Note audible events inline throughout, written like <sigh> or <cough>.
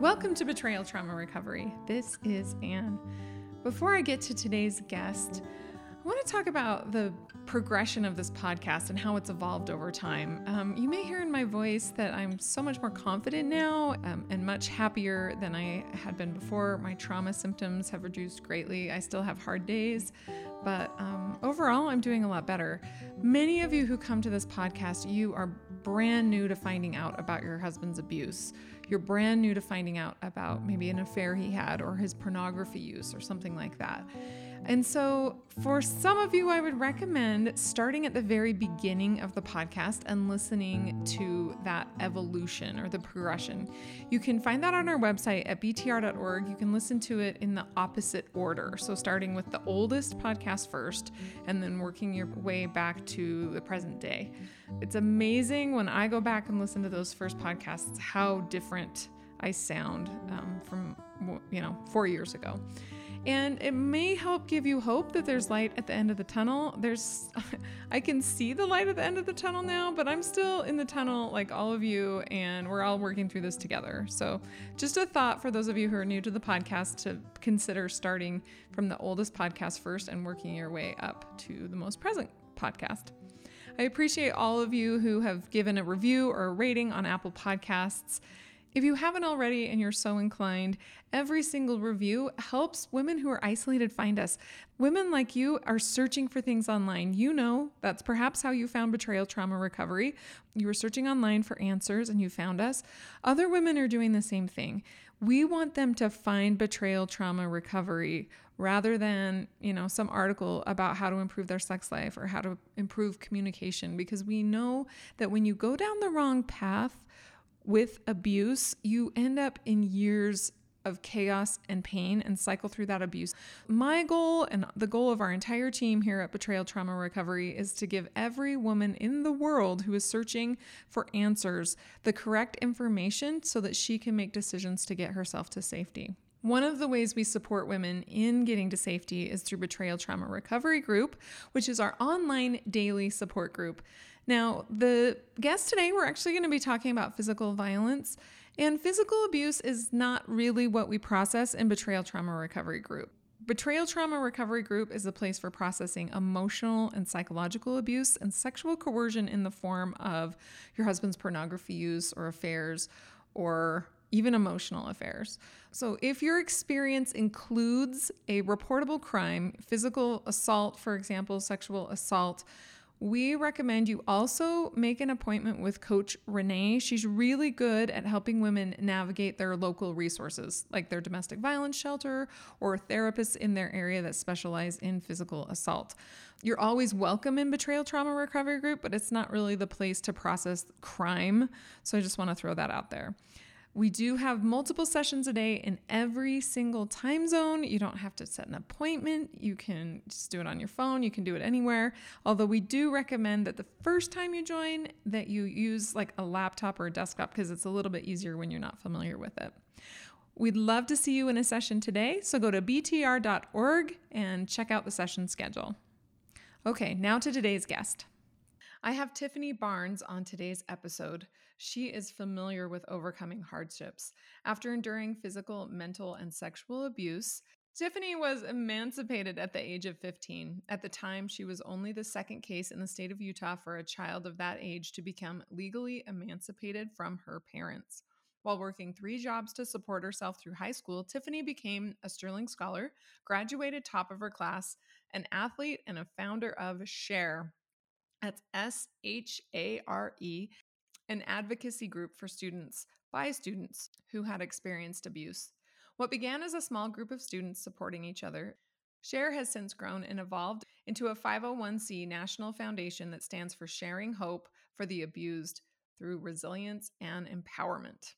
Welcome to Betrayal Trauma Recovery. This is Anne. Before I get to today's guest, I want to talk about the progression of this podcast and how it's evolved over time. Um, you may hear in my voice that I'm so much more confident now um, and much happier than I had been before. My trauma symptoms have reduced greatly. I still have hard days, but um, overall, I'm doing a lot better. Many of you who come to this podcast, you are brand new to finding out about your husband's abuse you're brand new to finding out about maybe an affair he had or his pornography use or something like that. And so, for some of you, I would recommend starting at the very beginning of the podcast and listening to that evolution or the progression. You can find that on our website at btr.org. You can listen to it in the opposite order. So, starting with the oldest podcast first and then working your way back to the present day. It's amazing when I go back and listen to those first podcasts how different I sound um, from, you know, four years ago and it may help give you hope that there's light at the end of the tunnel. There's, <laughs> I can see the light at the end of the tunnel now, but I'm still in the tunnel like all of you, and we're all working through this together. So, just a thought for those of you who are new to the podcast to consider starting from the oldest podcast first and working your way up to the most present podcast. I appreciate all of you who have given a review or a rating on Apple Podcasts. If you haven't already and you're so inclined, every single review helps women who are isolated find us. Women like you are searching for things online. You know that's perhaps how you found betrayal trauma recovery. You were searching online for answers and you found us. Other women are doing the same thing. We want them to find betrayal trauma recovery rather than, you know, some article about how to improve their sex life or how to improve communication because we know that when you go down the wrong path, with abuse, you end up in years of chaos and pain and cycle through that abuse. My goal and the goal of our entire team here at Betrayal Trauma Recovery is to give every woman in the world who is searching for answers the correct information so that she can make decisions to get herself to safety. One of the ways we support women in getting to safety is through Betrayal Trauma Recovery Group, which is our online daily support group. Now, the guest today, we're actually going to be talking about physical violence. And physical abuse is not really what we process in Betrayal Trauma Recovery Group. Betrayal Trauma Recovery Group is a place for processing emotional and psychological abuse and sexual coercion in the form of your husband's pornography use or affairs or even emotional affairs. So, if your experience includes a reportable crime, physical assault, for example, sexual assault, we recommend you also make an appointment with Coach Renee. She's really good at helping women navigate their local resources, like their domestic violence shelter or therapists in their area that specialize in physical assault. You're always welcome in Betrayal Trauma Recovery Group, but it's not really the place to process crime. So I just want to throw that out there. We do have multiple sessions a day in every single time zone. You don't have to set an appointment. You can just do it on your phone. You can do it anywhere. Although we do recommend that the first time you join that you use like a laptop or a desktop because it's a little bit easier when you're not familiar with it. We'd love to see you in a session today, so go to btr.org and check out the session schedule. Okay, now to today's guest. I have Tiffany Barnes on today's episode. She is familiar with overcoming hardships. After enduring physical, mental, and sexual abuse, Tiffany was emancipated at the age of 15. At the time, she was only the second case in the state of Utah for a child of that age to become legally emancipated from her parents. While working three jobs to support herself through high school, Tiffany became a Sterling Scholar, graduated top of her class, an athlete, and a founder of SHARE. That's S H A R E, an advocacy group for students by students who had experienced abuse. What began as a small group of students supporting each other, SHARE has since grown and evolved into a 501c national foundation that stands for Sharing Hope for the Abused through Resilience and Empowerment.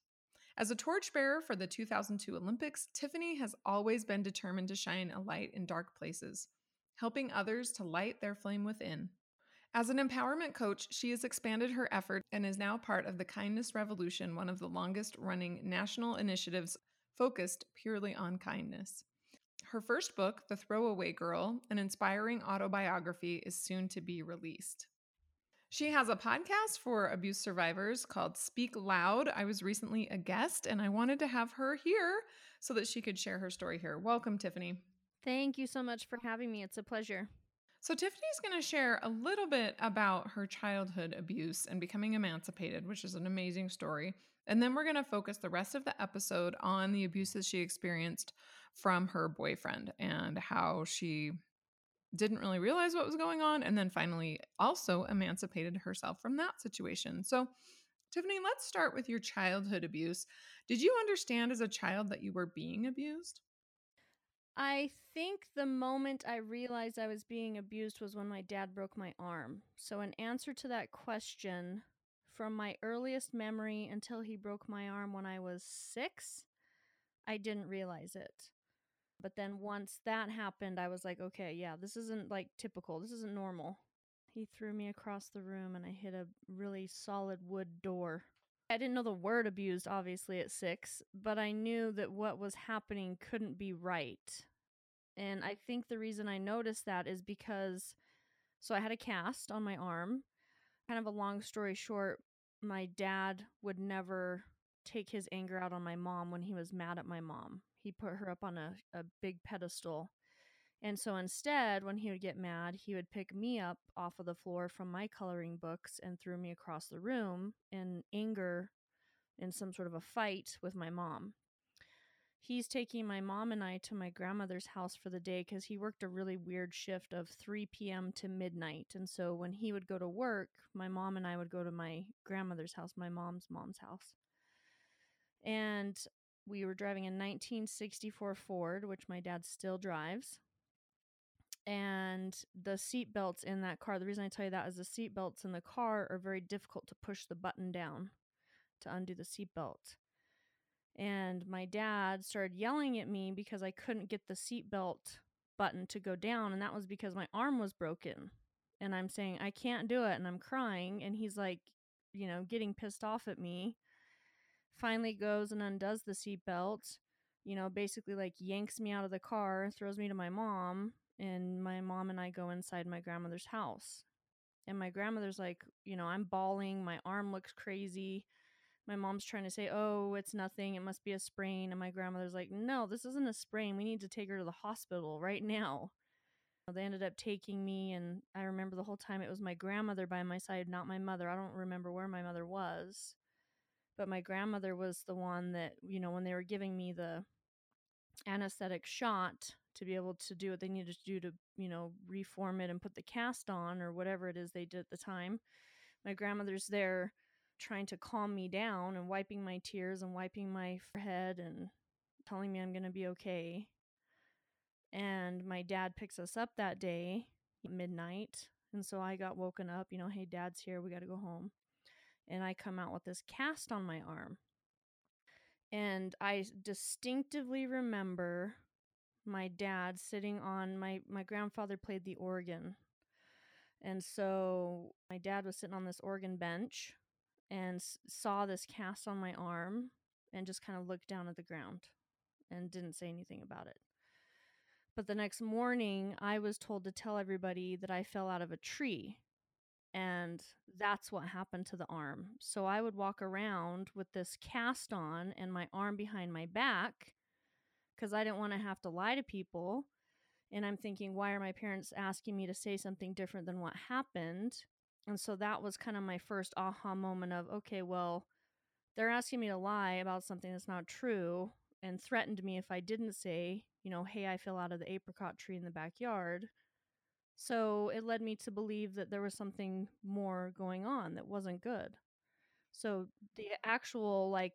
As a torchbearer for the 2002 Olympics, Tiffany has always been determined to shine a light in dark places, helping others to light their flame within. As an empowerment coach, she has expanded her effort and is now part of the Kindness Revolution, one of the longest running national initiatives focused purely on kindness. Her first book, The Throwaway Girl, an inspiring autobiography, is soon to be released. She has a podcast for abuse survivors called Speak Loud. I was recently a guest and I wanted to have her here so that she could share her story here. Welcome, Tiffany. Thank you so much for having me. It's a pleasure. So, Tiffany's going to share a little bit about her childhood abuse and becoming emancipated, which is an amazing story. And then we're going to focus the rest of the episode on the abuses she experienced from her boyfriend and how she didn't really realize what was going on and then finally also emancipated herself from that situation. So, Tiffany, let's start with your childhood abuse. Did you understand as a child that you were being abused? I think the moment I realized I was being abused was when my dad broke my arm. So, in answer to that question, from my earliest memory until he broke my arm when I was six, I didn't realize it. But then once that happened, I was like, okay, yeah, this isn't like typical. This isn't normal. He threw me across the room and I hit a really solid wood door. I didn't know the word abused, obviously, at six, but I knew that what was happening couldn't be right. And I think the reason I noticed that is because, so I had a cast on my arm. Kind of a long story short, my dad would never take his anger out on my mom when he was mad at my mom. He put her up on a, a big pedestal. And so instead, when he would get mad, he would pick me up off of the floor from my coloring books and threw me across the room in anger in some sort of a fight with my mom. He's taking my mom and I to my grandmother's house for the day because he worked a really weird shift of 3 p.m. to midnight. And so when he would go to work, my mom and I would go to my grandmother's house, my mom's mom's house. And we were driving a 1964 Ford, which my dad still drives. And the seat belts in that car, the reason I tell you that is the seat belts in the car are very difficult to push the button down to undo the seat belt. And my dad started yelling at me because I couldn't get the seat belt button to go down. And that was because my arm was broken. And I'm saying, I can't do it. And I'm crying. And he's like, you know, getting pissed off at me finally goes and undoes the seatbelt, you know, basically like yanks me out of the car, throws me to my mom, and my mom and I go inside my grandmother's house. And my grandmother's like, you know, I'm bawling, my arm looks crazy. My mom's trying to say, "Oh, it's nothing. It must be a sprain." And my grandmother's like, "No, this isn't a sprain. We need to take her to the hospital right now." They ended up taking me, and I remember the whole time it was my grandmother by my side, not my mother. I don't remember where my mother was but my grandmother was the one that you know when they were giving me the anesthetic shot to be able to do what they needed to do to you know reform it and put the cast on or whatever it is they did at the time. My grandmother's there trying to calm me down and wiping my tears and wiping my forehead and telling me i'm going to be okay. And my dad picks us up that day midnight and so i got woken up you know hey dad's here we got to go home. And I come out with this cast on my arm. And I distinctively remember my dad sitting on my my grandfather played the organ. And so my dad was sitting on this organ bench and s- saw this cast on my arm and just kind of looked down at the ground and didn't say anything about it. But the next morning, I was told to tell everybody that I fell out of a tree and that's what happened to the arm. So I would walk around with this cast on and my arm behind my back because I didn't want to have to lie to people. And I'm thinking, why are my parents asking me to say something different than what happened? And so that was kind of my first aha moment of, okay, well, they're asking me to lie about something that's not true and threatened me if I didn't say, you know, hey, I fell out of the apricot tree in the backyard. So it led me to believe that there was something more going on that wasn't good. So the actual like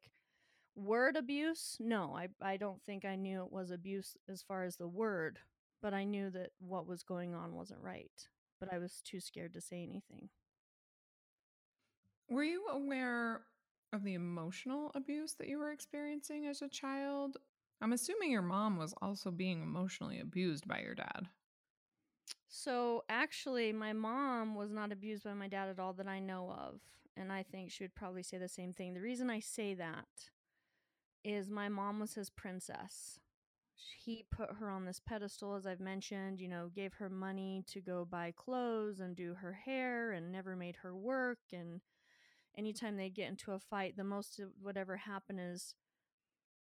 word abuse, no, I I don't think I knew it was abuse as far as the word, but I knew that what was going on wasn't right. But I was too scared to say anything. Were you aware of the emotional abuse that you were experiencing as a child? I'm assuming your mom was also being emotionally abused by your dad. So actually, my mom was not abused by my dad at all that I know of. And I think she would probably say the same thing. The reason I say that is my mom was his princess. he put her on this pedestal, as I've mentioned, you know, gave her money to go buy clothes and do her hair and never made her work. And anytime they'd get into a fight, the most that would ever happen is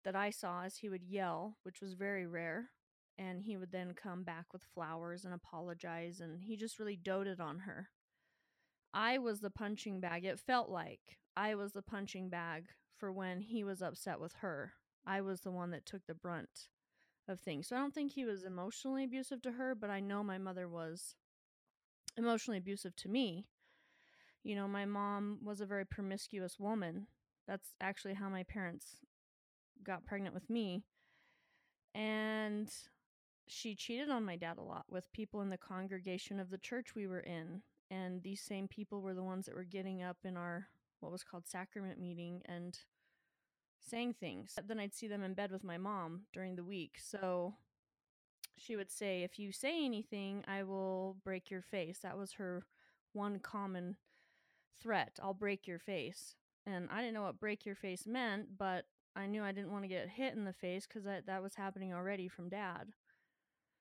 that I saw is he would yell, which was very rare. And he would then come back with flowers and apologize. And he just really doted on her. I was the punching bag. It felt like I was the punching bag for when he was upset with her. I was the one that took the brunt of things. So I don't think he was emotionally abusive to her, but I know my mother was emotionally abusive to me. You know, my mom was a very promiscuous woman. That's actually how my parents got pregnant with me. And she cheated on my dad a lot with people in the congregation of the church we were in. And these same people were the ones that were getting up in our what was called sacrament meeting and saying things. Then I'd see them in bed with my mom during the week. So she would say, If you say anything, I will break your face. That was her one common threat I'll break your face. And I didn't know what break your face meant, but I knew I didn't want to get hit in the face because that was happening already from dad.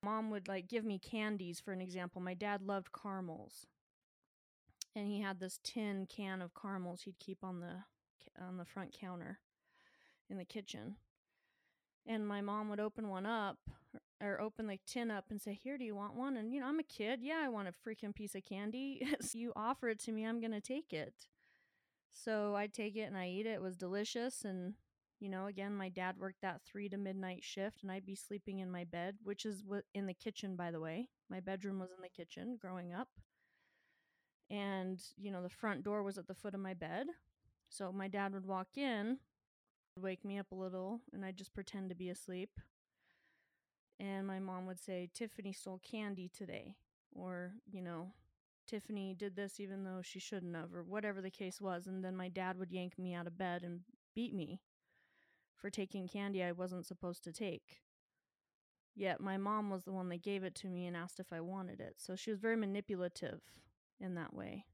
Mom would like give me candies, for an example. My dad loved caramels. And he had this tin can of caramels he'd keep on the on the front counter in the kitchen. And my mom would open one up or open the tin up and say, Here, do you want one? And, you know, I'm a kid. Yeah, I want a freaking piece of candy. <laughs> so you offer it to me, I'm going to take it. So I take it and I eat it. It was delicious. And, you know, again, my dad worked that three to midnight shift and I'd be sleeping in my bed, which is in the kitchen, by the way. My bedroom was in the kitchen growing up. And, you know, the front door was at the foot of my bed. So my dad would walk in wake me up a little and I'd just pretend to be asleep. And my mom would say, Tiffany stole candy today. Or, you know, Tiffany did this even though she shouldn't have, or whatever the case was. And then my dad would yank me out of bed and beat me for taking candy I wasn't supposed to take. Yet my mom was the one that gave it to me and asked if I wanted it. So she was very manipulative in that way.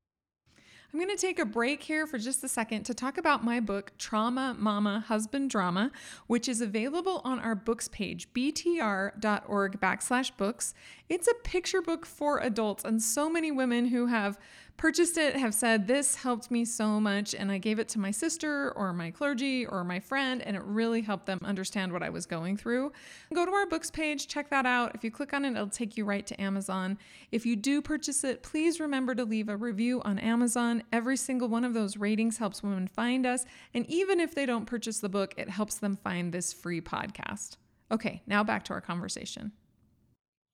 I'm going to take a break here for just a second to talk about my book, Trauma Mama Husband Drama, which is available on our books page, btr.org backslash books. It's a picture book for adults, and so many women who have purchased it have said, This helped me so much. And I gave it to my sister or my clergy or my friend, and it really helped them understand what I was going through. Go to our books page, check that out. If you click on it, it'll take you right to Amazon. If you do purchase it, please remember to leave a review on Amazon. Every single one of those ratings helps women find us. And even if they don't purchase the book, it helps them find this free podcast. Okay, now back to our conversation.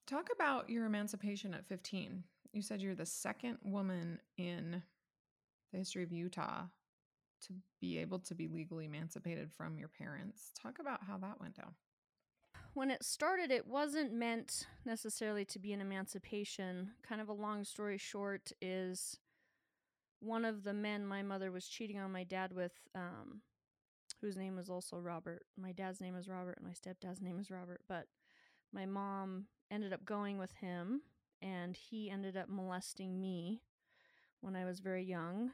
Talk about your emancipation at 15 you said you're the second woman in the history of Utah to be able to be legally emancipated from your parents. Talk about how that went down. When it started, it wasn't meant necessarily to be an emancipation. Kind of a long story short is one of the men my mother was cheating on my dad with, um, whose name was also Robert. My dad's name is Robert, and my stepdad's name is Robert. But my mom ended up going with him and he ended up molesting me when I was very young,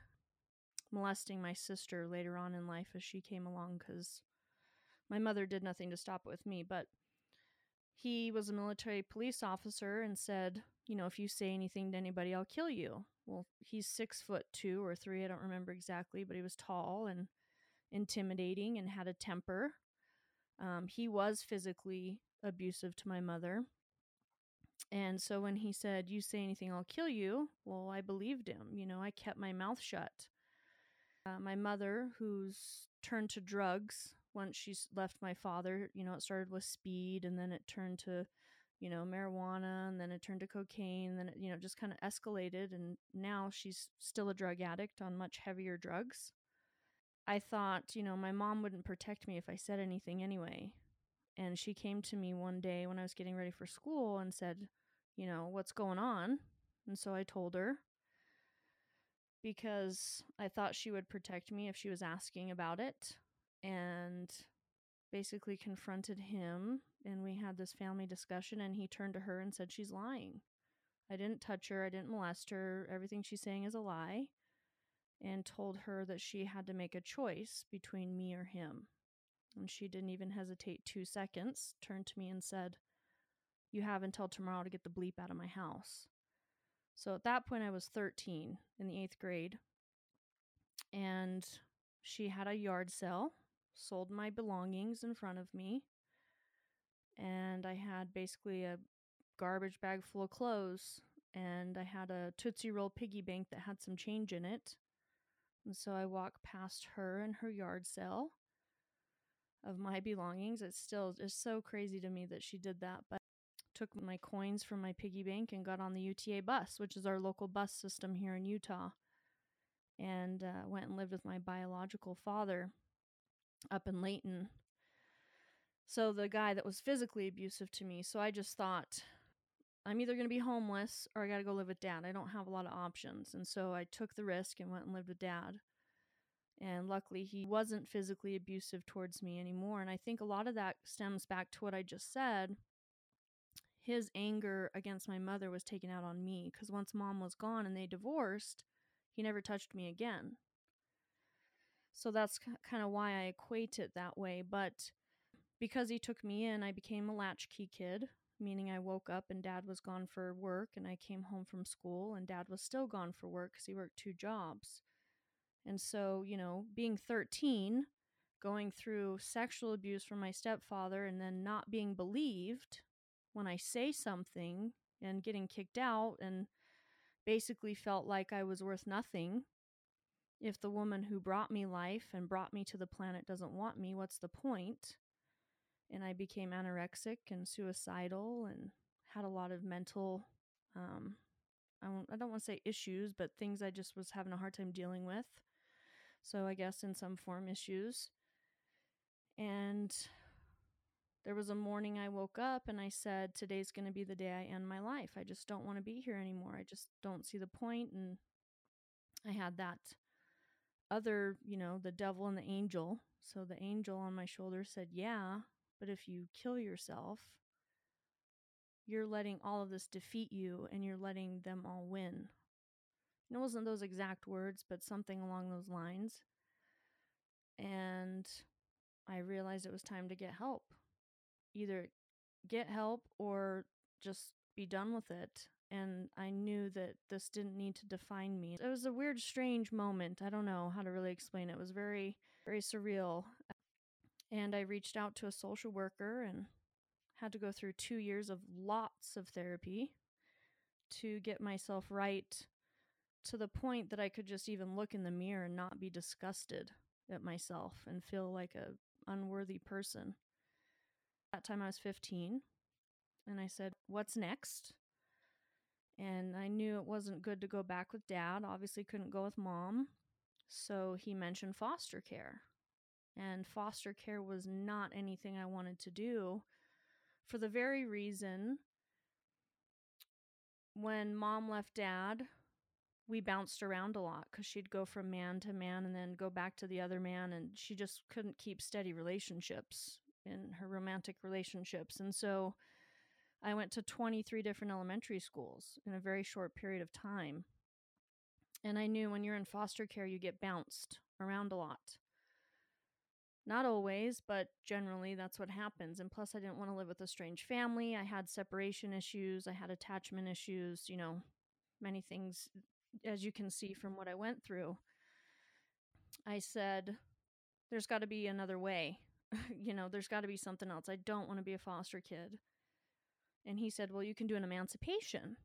molesting my sister later on in life as she came along because my mother did nothing to stop it with me. But he was a military police officer and said, you know, if you say anything to anybody, I'll kill you. Well, he's six foot two or three, I don't remember exactly, but he was tall and intimidating and had a temper. Um, he was physically abusive to my mother. And so when he said, You say anything, I'll kill you, well, I believed him. You know, I kept my mouth shut. Uh, my mother, who's turned to drugs once she's left my father, you know, it started with speed and then it turned to, you know, marijuana and then it turned to cocaine. And then it, you know, just kind of escalated. And now she's still a drug addict on much heavier drugs. I thought, you know, my mom wouldn't protect me if I said anything anyway. And she came to me one day when I was getting ready for school and said, you know, what's going on? And so I told her because I thought she would protect me if she was asking about it and basically confronted him and we had this family discussion and he turned to her and said she's lying. I didn't touch her, I didn't molest her. Everything she's saying is a lie and told her that she had to make a choice between me or him. And she didn't even hesitate two seconds, turned to me and said, You have until tomorrow to get the bleep out of my house. So at that point, I was 13 in the eighth grade. And she had a yard sale, sold my belongings in front of me. And I had basically a garbage bag full of clothes. And I had a Tootsie Roll piggy bank that had some change in it. And so I walked past her and her yard sale of my belongings. It's still just so crazy to me that she did that. But took my coins from my piggy bank and got on the UTA bus, which is our local bus system here in Utah, and uh, went and lived with my biological father up in Layton. So the guy that was physically abusive to me. So I just thought, I'm either going to be homeless or I got to go live with dad. I don't have a lot of options. And so I took the risk and went and lived with dad. And luckily, he wasn't physically abusive towards me anymore. And I think a lot of that stems back to what I just said. His anger against my mother was taken out on me because once mom was gone and they divorced, he never touched me again. So that's kind of why I equate it that way. But because he took me in, I became a latchkey kid, meaning I woke up and dad was gone for work, and I came home from school and dad was still gone for work because he worked two jobs. And so, you know, being 13, going through sexual abuse from my stepfather, and then not being believed when I say something and getting kicked out, and basically felt like I was worth nothing. If the woman who brought me life and brought me to the planet doesn't want me, what's the point? And I became anorexic and suicidal and had a lot of mental, um, I, don't want to say issues, but things I just was having a hard time dealing with. So I guess in some form issues. And there was a morning I woke up and I said, Today's going to be the day I end my life. I just don't want to be here anymore. I just don't see the point. And I had that other, you know, the devil and the angel. So the angel on my shoulder said, Yeah, but if you kill yourself, you're letting all of this defeat you and you're letting them all win. And it wasn't those exact words, but something along those lines. And I realized it was time to get help. Either get help or just be done with it. And I knew that this didn't need to define me. It was a weird, strange moment. I don't know how to really explain it. It was very, very surreal. And I reached out to a social worker and had to go through two years of lots of therapy to get myself right to the point that I could just even look in the mirror and not be disgusted at myself and feel like a unworthy person. That time I was 15 and I said, "What's next?" And I knew it wasn't good to go back with dad. Obviously couldn't go with mom. So he mentioned foster care. And foster care was not anything I wanted to do for the very reason when mom left dad, we bounced around a lot because she'd go from man to man and then go back to the other man and she just couldn't keep steady relationships in her romantic relationships and so i went to 23 different elementary schools in a very short period of time and i knew when you're in foster care you get bounced around a lot. Not always but generally that's what happens and plus i didn't want to live with a strange family i had separation issues i had attachment issues you know many things as you can see from what I went through, I said, there's got to be another way. <laughs> you know, there's got to be something else. I don't want to be a foster kid. And he said, well, you can do an emancipation.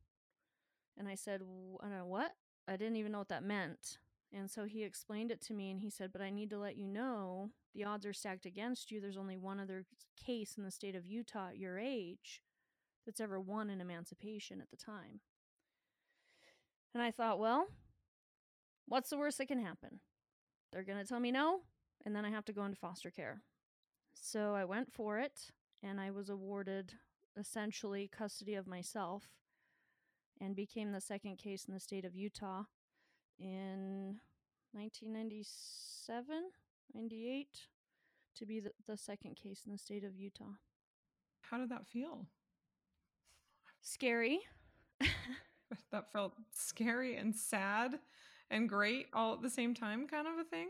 And I said, I don't know what? I didn't even know what that meant. And so he explained it to me and he said, But I need to let you know the odds are stacked against you. There's only one other case in the state of Utah at your age that's ever won an emancipation at the time. And I thought, well, what's the worst that can happen? They're going to tell me no, and then I have to go into foster care. So I went for it, and I was awarded essentially custody of myself and became the second case in the state of Utah in 1997, 98 to be the, the second case in the state of Utah. How did that feel? Scary. <laughs> <laughs> that felt scary and sad and great all at the same time, kind of a thing?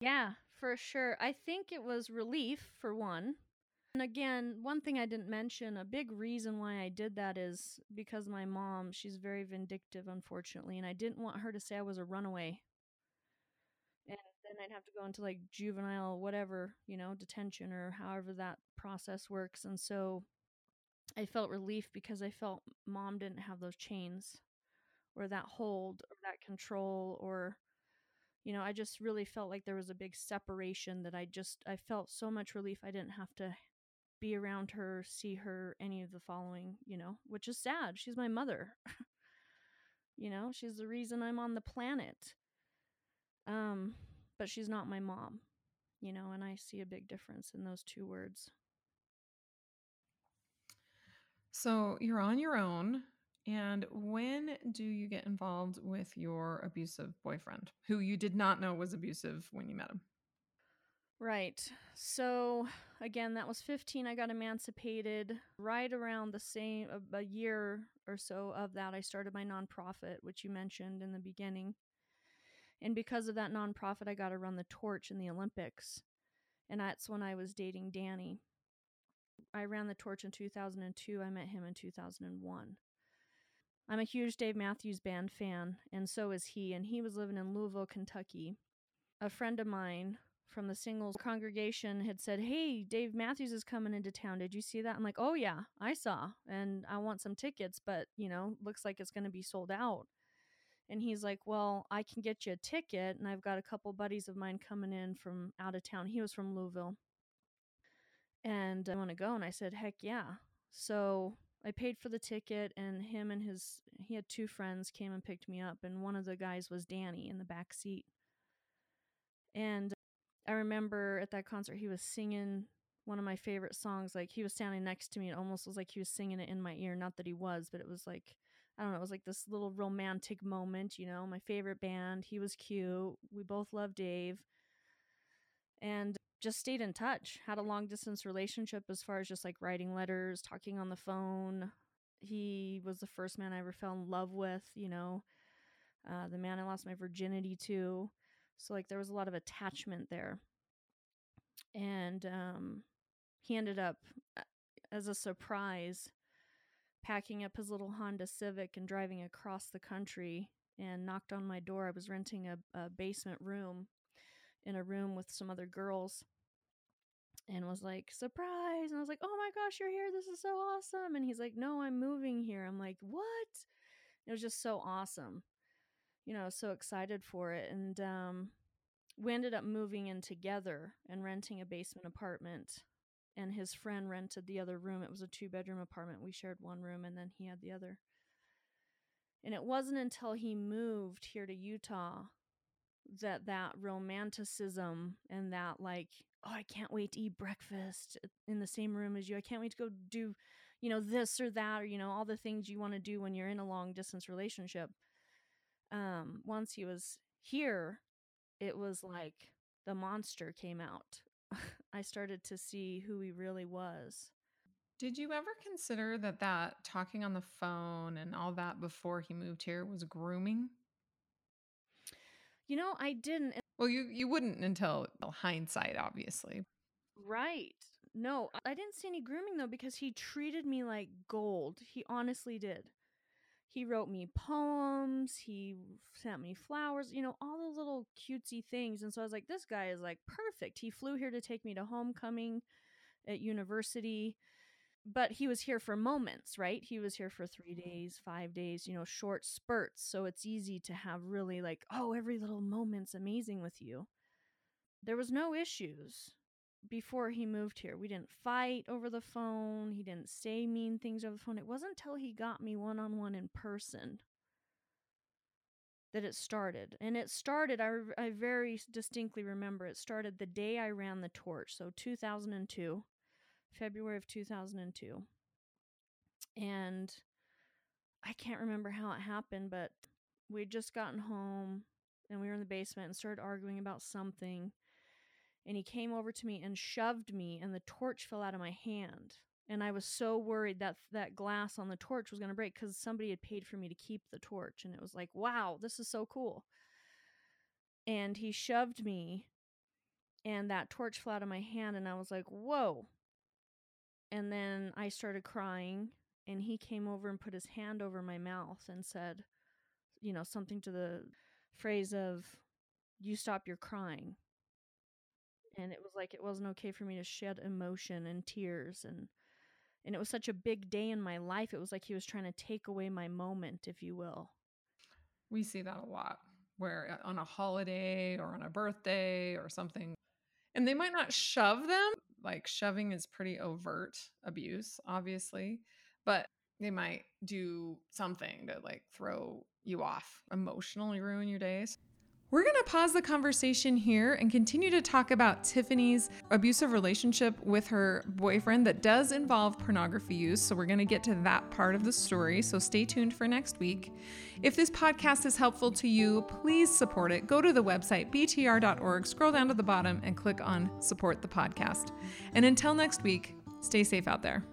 Yeah, For sure. I think it was relief, for one. And again, one thing I didn't mention, a big reason why I did that is because my mom, she's very vindictive, unfortunately, and I didn't want her to say I was a runaway. And then I'd have to go into like juvenile, whatever, you know, detention or however that process works. And so I felt relief because I felt mom didn't have those chains or that hold or that control or you know, I just really felt like there was a big separation that I just I felt so much relief I didn't have to be around her, see her, any of the following, you know, which is sad. She's my mother. <laughs> you know, she's the reason I'm on the planet. Um, but she's not my mom, you know, and I see a big difference in those two words. So you're on your own. And when do you get involved with your abusive boyfriend, who you did not know was abusive when you met him? Right. So, again, that was 15. I got emancipated right around the same, a, year or so of that. I started my nonprofit, which you mentioned in the beginning. And because of that nonprofit, I got to run the torch in the Olympics. And that's when I was dating Danny. I ran the torch in 2002. I met him in 2001. I'm a huge Dave Matthews Band fan, and so is he. And he was living in Louisville, Kentucky. A friend of mine from the singles congregation had said, Hey, Dave Matthews is coming into town. Did you see that? I'm like, Oh, yeah, I saw. And I want some tickets, but, you know, looks like it's going to be sold out. And he's like, Well, I can get you a ticket. And I've got a couple buddies of mine coming in from out of town. He was from Louisville. And I want to go. And I said, Heck yeah. So I paid for the ticket, and him and his, he had two friends came and picked me up. And one of the guys was Danny in the back seat. And I remember at that concert, he was singing one of my favorite songs. Like he was standing next to me. It almost was like he was singing it in my ear. Not that he was, but it was like, I don't know, it was like this little romantic moment, you know, my favorite band. He was cute. We both loved Dave. And just stayed in touch, had a long distance relationship as far as just like writing letters, talking on the phone. He was the first man I ever fell in love with, you know, uh, the man I lost my virginity to. So, like, there was a lot of attachment there. And um, he ended up, uh, as a surprise, packing up his little Honda Civic and driving across the country and knocked on my door. I was renting a, a basement room in a room with some other girls and was like, surprise. And I was like, oh my gosh, you're here. This is so awesome. And he's like, no, I'm moving here. I'm like, what? It was just so awesome you know, so excited for it. And um, we ended up moving in together and renting a basement apartment. And his friend rented the other room. It was a two bedroom apartment. We shared one room and then he had the other. And it wasn't until he moved here to Utah that that romanticism and that like oh i can't wait to eat breakfast in the same room as you i can't wait to go do you know this or that or you know all the things you want to do when you're in a long distance relationship um, once he was here, it was like the monster came out. <laughs> I started to see who he really was. Did you ever consider that that talking on the phone and all that before he moved here was grooming? You know, I didn't. Well, you you wouldn't until hindsight, obviously. Right. No, I didn't see any grooming though because he treated me like gold. He honestly did he wrote me poems he sent me flowers you know all those little cutesy things and so i was like this guy is like perfect he flew here to take me to homecoming at university but he was here for moments right he was here for three mm-hmm. days five days you know short spurts so it's easy to have really like oh every little moment's amazing with you there was no issues before he moved here. We didn't fight over the phone. He didn't say mean things over the phone. It wasn't until he got me one on one in person that it started. And it started, I, I very distinctly remember, it started the day I ran the torch. So 2002, February of 2002. And I can't remember how it happened, but we'd just gotten home and we were in the basement and started arguing about something and he came over to me and shoved me and the torch fell out of my hand and i was so worried that that glass on the torch was going to break because somebody had paid for me to keep the torch and it was like wow this is so cool and he shoved me and that torch fell out of my hand and I was like, "Whoa." And then I started crying and he came over and put his hand over my mouth and said, you know, something to the phrase of you stop your crying. And it was like it wasn't okay for me to shed emotion and tears and and it was such a big day in my life. It was like he was trying to take away my moment, if you will. We see that a lot where uh, on a holiday or on a birthday or something and they might not shove them like shoving is pretty overt abuse obviously but they might do something to like throw you off emotionally ruin your days we're going to pause the conversation here and continue to talk about Tiffany's abusive relationship with her boyfriend that does involve pornography use. So, we're going to get to that part of the story. So, stay tuned for next week. If this podcast is helpful to you, please support it. Go to the website btr.org, scroll down to the bottom, and click on support the podcast. And until next week, stay safe out there.